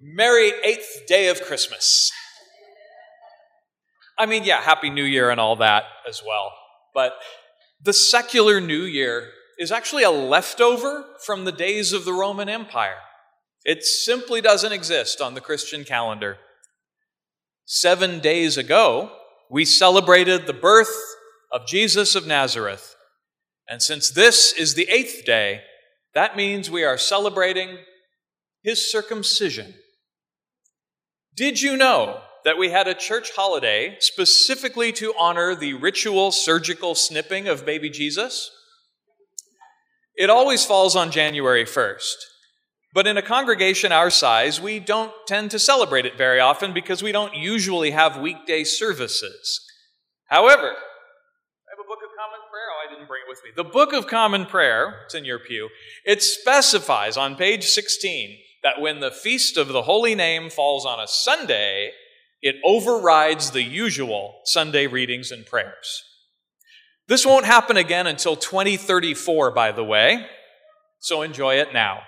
Merry eighth day of Christmas. I mean, yeah, Happy New Year and all that as well. But the secular New Year is actually a leftover from the days of the Roman Empire. It simply doesn't exist on the Christian calendar. Seven days ago, we celebrated the birth of Jesus of Nazareth. And since this is the eighth day, that means we are celebrating his circumcision. Did you know that we had a church holiday specifically to honor the ritual surgical snipping of baby Jesus? It always falls on January 1st. But in a congregation our size, we don't tend to celebrate it very often because we don't usually have weekday services. However, I have a Book of Common Prayer. Oh, I didn't bring it with me. The Book of Common Prayer, it's in your pew, it specifies on page 16 that when the feast of the Holy Name falls on a Sunday, it overrides the usual Sunday readings and prayers. This won't happen again until 2034, by the way, so enjoy it now.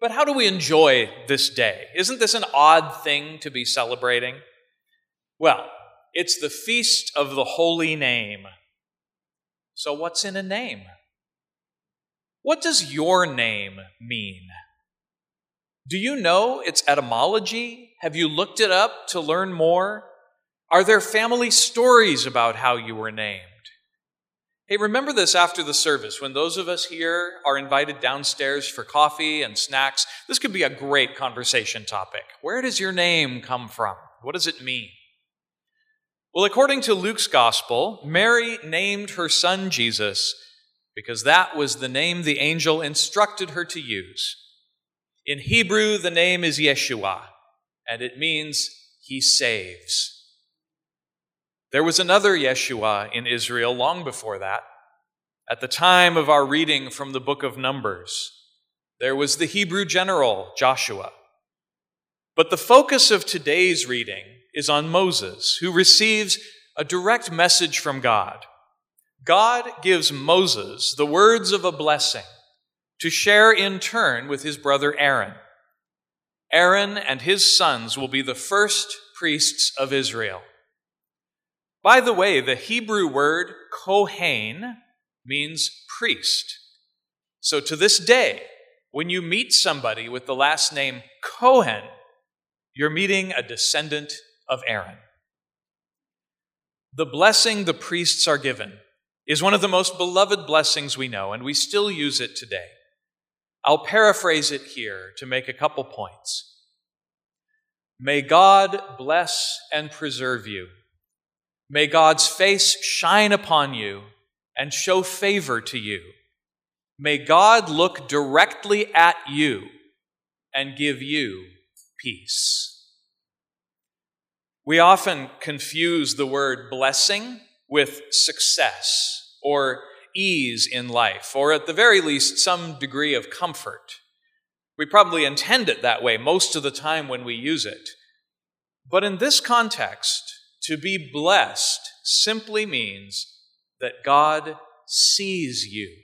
But how do we enjoy this day? Isn't this an odd thing to be celebrating? Well, it's the feast of the holy name. So, what's in a name? What does your name mean? Do you know its etymology? Have you looked it up to learn more? Are there family stories about how you were named? Hey, remember this after the service when those of us here are invited downstairs for coffee and snacks. This could be a great conversation topic. Where does your name come from? What does it mean? Well, according to Luke's gospel, Mary named her son Jesus because that was the name the angel instructed her to use. In Hebrew, the name is Yeshua, and it means he saves. There was another Yeshua in Israel long before that. At the time of our reading from the book of Numbers, there was the Hebrew general Joshua. But the focus of today's reading is on Moses, who receives a direct message from God. God gives Moses the words of a blessing to share in turn with his brother Aaron. Aaron and his sons will be the first priests of Israel. By the way, the Hebrew word Kohen means priest. So to this day, when you meet somebody with the last name Cohen, you're meeting a descendant of Aaron. The blessing the priests are given is one of the most beloved blessings we know, and we still use it today. I'll paraphrase it here to make a couple points. May God bless and preserve you. May God's face shine upon you and show favor to you. May God look directly at you and give you peace. We often confuse the word blessing with success or ease in life, or at the very least, some degree of comfort. We probably intend it that way most of the time when we use it. But in this context, to be blessed simply means that God sees you.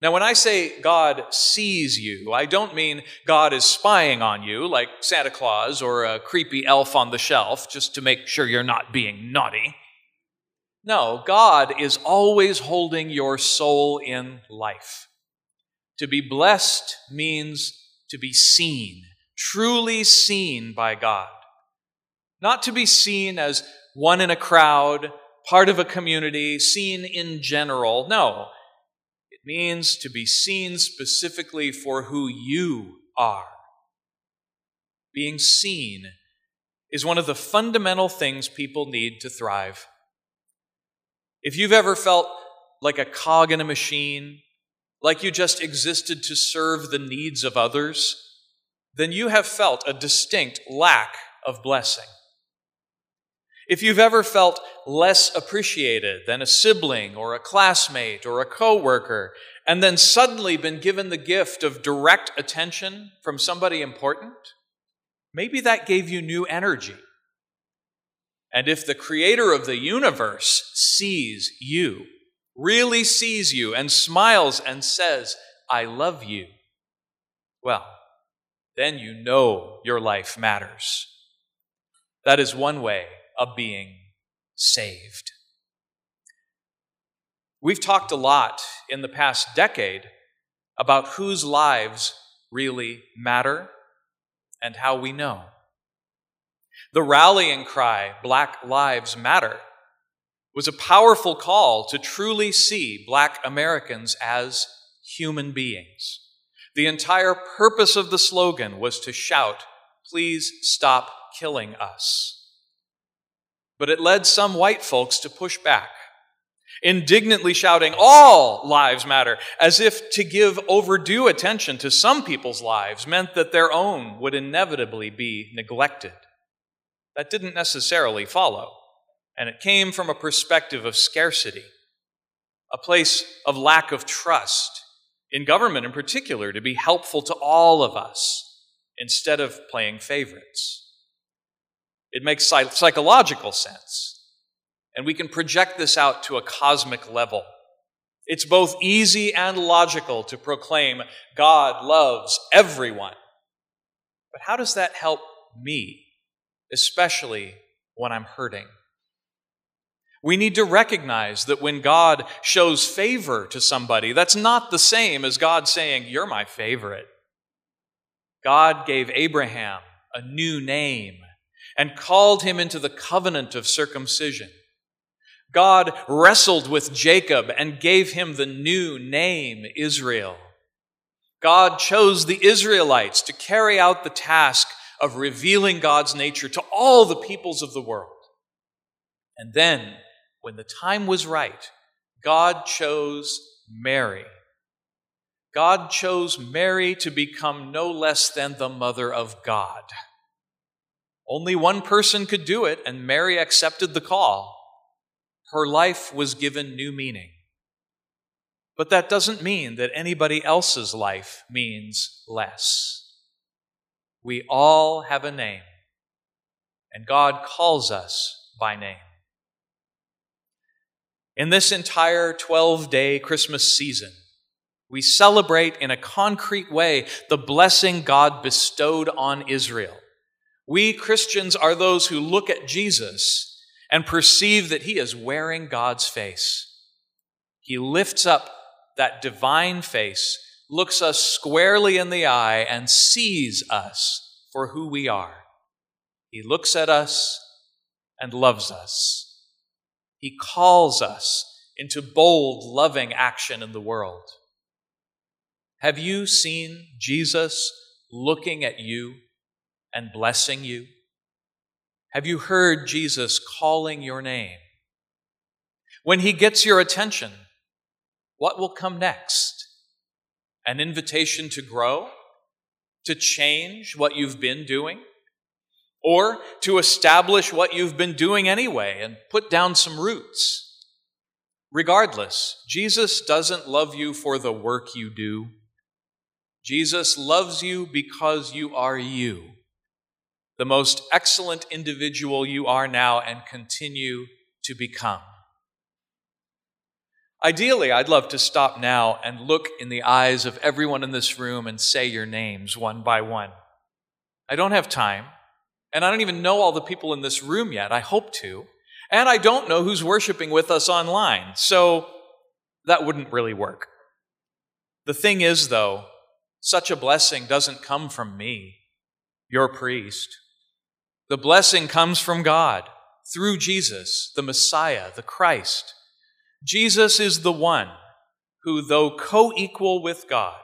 Now, when I say God sees you, I don't mean God is spying on you like Santa Claus or a creepy elf on the shelf just to make sure you're not being naughty. No, God is always holding your soul in life. To be blessed means to be seen, truly seen by God. Not to be seen as one in a crowd, part of a community, seen in general. No, it means to be seen specifically for who you are. Being seen is one of the fundamental things people need to thrive. If you've ever felt like a cog in a machine, like you just existed to serve the needs of others, then you have felt a distinct lack of blessing. If you've ever felt less appreciated than a sibling or a classmate or a coworker, and then suddenly been given the gift of direct attention from somebody important, maybe that gave you new energy and if the creator of the universe sees you, really sees you, and smiles and says, I love you, well, then you know your life matters. That is one way of being saved. We've talked a lot in the past decade about whose lives really matter and how we know. The rallying cry, Black Lives Matter, was a powerful call to truly see Black Americans as human beings. The entire purpose of the slogan was to shout, Please stop killing us. But it led some white folks to push back, indignantly shouting, All lives matter, as if to give overdue attention to some people's lives meant that their own would inevitably be neglected. That didn't necessarily follow, and it came from a perspective of scarcity, a place of lack of trust in government in particular to be helpful to all of us instead of playing favorites. It makes psychological sense, and we can project this out to a cosmic level. It's both easy and logical to proclaim God loves everyone. But how does that help me, especially when I'm hurting? We need to recognize that when God shows favor to somebody, that's not the same as God saying, You're my favorite. God gave Abraham a new name and called him into the covenant of circumcision. God wrestled with Jacob and gave him the new name Israel. God chose the Israelites to carry out the task of revealing God's nature to all the peoples of the world. And then when the time was right, God chose Mary. God chose Mary to become no less than the mother of God. Only one person could do it, and Mary accepted the call. Her life was given new meaning. But that doesn't mean that anybody else's life means less. We all have a name, and God calls us by name. In this entire 12 day Christmas season, we celebrate in a concrete way the blessing God bestowed on Israel. We Christians are those who look at Jesus and perceive that he is wearing God's face. He lifts up that divine face, looks us squarely in the eye, and sees us for who we are. He looks at us and loves us. He calls us into bold, loving action in the world. Have you seen Jesus looking at you and blessing you? Have you heard Jesus calling your name? When he gets your attention, what will come next? An invitation to grow? To change what you've been doing? or to establish what you've been doing anyway and put down some roots. Regardless, Jesus doesn't love you for the work you do. Jesus loves you because you are you, the most excellent individual you are now and continue to become. Ideally, I'd love to stop now and look in the eyes of everyone in this room and say your names one by one. I don't have time. And I don't even know all the people in this room yet. I hope to. And I don't know who's worshiping with us online. So that wouldn't really work. The thing is, though, such a blessing doesn't come from me, your priest. The blessing comes from God through Jesus, the Messiah, the Christ. Jesus is the one who, though co equal with God,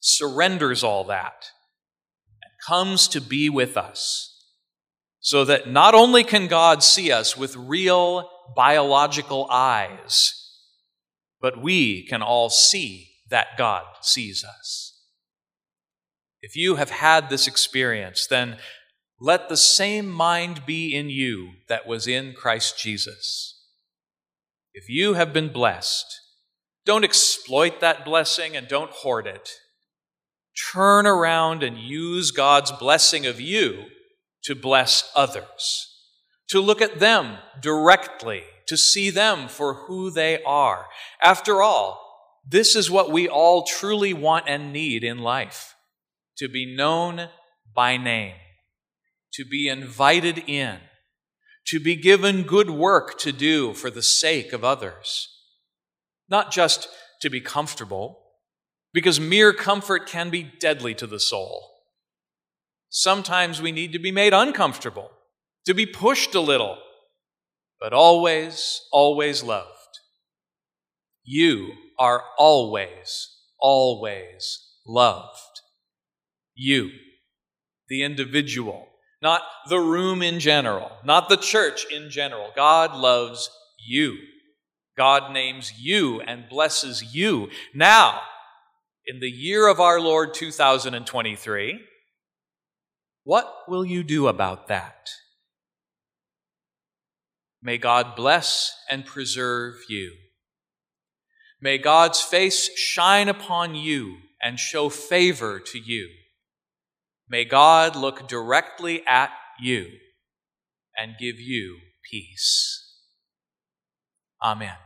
surrenders all that and comes to be with us. So that not only can God see us with real biological eyes, but we can all see that God sees us. If you have had this experience, then let the same mind be in you that was in Christ Jesus. If you have been blessed, don't exploit that blessing and don't hoard it turn around and use God's blessing of you to bless others, to look at them directly, to see them for who they are. After all, this is what we all truly want and need in life to be known by name, to be invited in, to be given good work to do for the sake of others. Not just to be comfortable, because mere comfort can be deadly to the soul. Sometimes we need to be made uncomfortable, to be pushed a little, but always, always loved. You are always, always loved. You, the individual, not the room in general, not the church in general. God loves you. God names you and blesses you. Now, in the year of our Lord 2023, what will you do about that? May God bless and preserve you. May God's face shine upon you and show favor to you. May God look directly at you and give you peace. Amen.